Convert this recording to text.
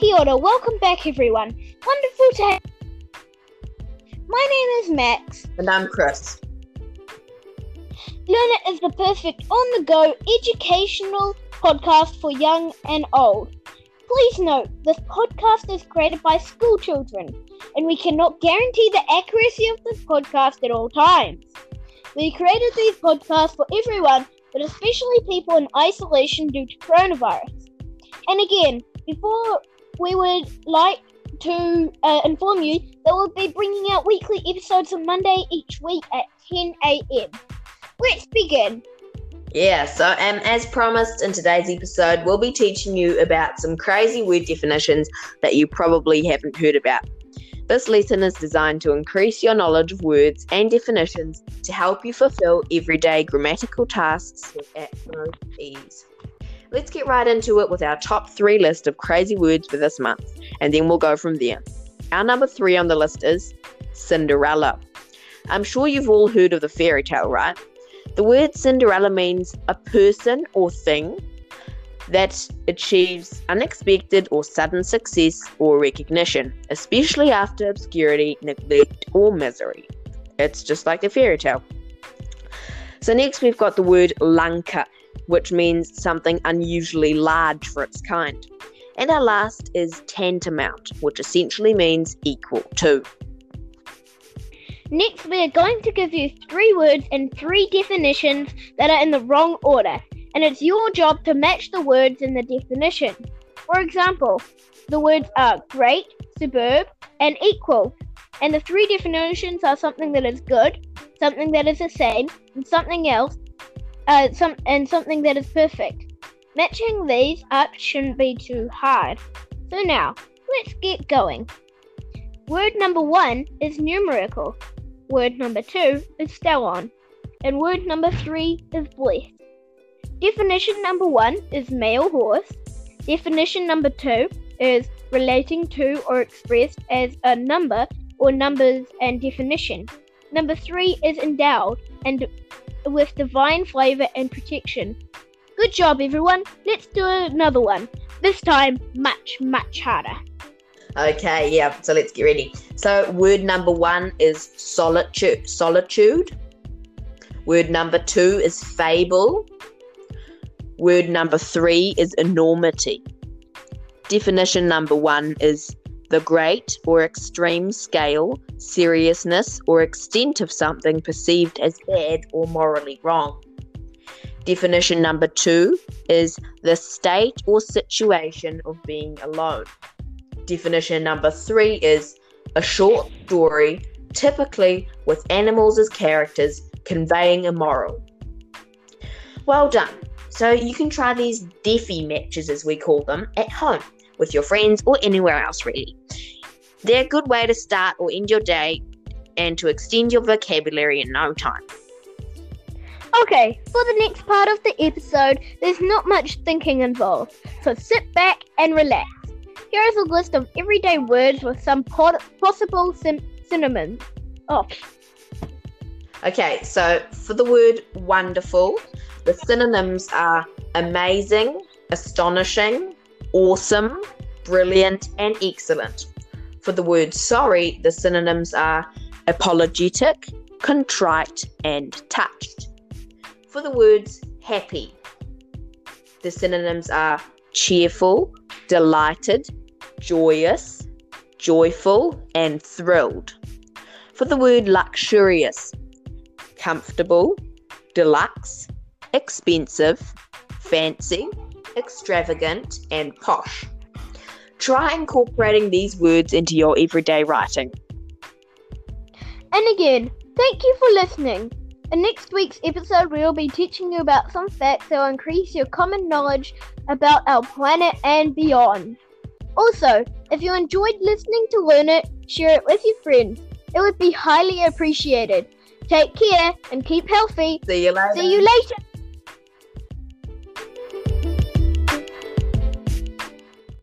Kia ora, welcome back everyone. Wonderful to have My name is Max. And I'm Chris. Learn It is the perfect on the go educational podcast for young and old. Please note, this podcast is created by school children, and we cannot guarantee the accuracy of this podcast at all times. We created these podcasts for everyone, but especially people in isolation due to coronavirus. And again, before we would like to uh, inform you that we'll be bringing out weekly episodes on Monday each week at 10 a.m. Let's begin. Yeah, so um, as promised in today's episode, we'll be teaching you about some crazy word definitions that you probably haven't heard about. This lesson is designed to increase your knowledge of words and definitions to help you fulfill everyday grammatical tasks at utmost ease. Let's get right into it with our top three list of crazy words for this month, and then we'll go from there. Our number three on the list is Cinderella. I'm sure you've all heard of the fairy tale, right? The word Cinderella means a person or thing that achieves unexpected or sudden success or recognition, especially after obscurity, neglect, or misery. It's just like a fairy tale. So, next we've got the word lunker, which means something unusually large for its kind. And our last is tantamount, which essentially means equal to. Next, we are going to give you three words and three definitions that are in the wrong order, and it's your job to match the words in the definition. For example, the words are great, superb, and equal, and the three definitions are something that is good, something that is the same, and something else uh, some and something that is perfect. Matching these up shouldn't be too hard. So now, let's get going. Word number one is numerical. Word number two is stallion. And word number three is blessed. Definition number one is male horse. Definition number two is relating to or expressed as a number or numbers and definition. Number three is endowed and with divine flavor and protection. Good job, everyone. Let's do another one. This time, much, much harder. Okay, yeah, so let's get ready. So, word number one is solitude. Solitude. Word number two is fable. Word number three is enormity. Definition number one is the great or extreme scale, seriousness, or extent of something perceived as bad or morally wrong. Definition number two is the state or situation of being alone. Definition number three is a short story, typically with animals as characters, conveying a moral. Well done. So you can try these Defi matches, as we call them, at home with your friends or anywhere else, really. They're a good way to start or end your day and to extend your vocabulary in no time. Okay, for the next part of the episode, there's not much thinking involved, so sit back and relax. Here is a list of everyday words with some possible sim- synonyms. Oh. Okay, so for the word wonderful, the synonyms are amazing, astonishing, awesome, brilliant, and excellent. For the word sorry, the synonyms are apologetic, contrite, and touched. For the words happy, the synonyms are cheerful, delighted, joyous, joyful, and thrilled. For the word luxurious, comfortable, deluxe, expensive, fancy, extravagant, and posh. Try incorporating these words into your everyday writing. And again, thank you for listening. In next week's episode, we will be teaching you about some facts that will increase your common knowledge about our planet and beyond. Also, if you enjoyed listening to Learn It, share it with your friends. It would be highly appreciated. Take care and keep healthy. See you later. See you later.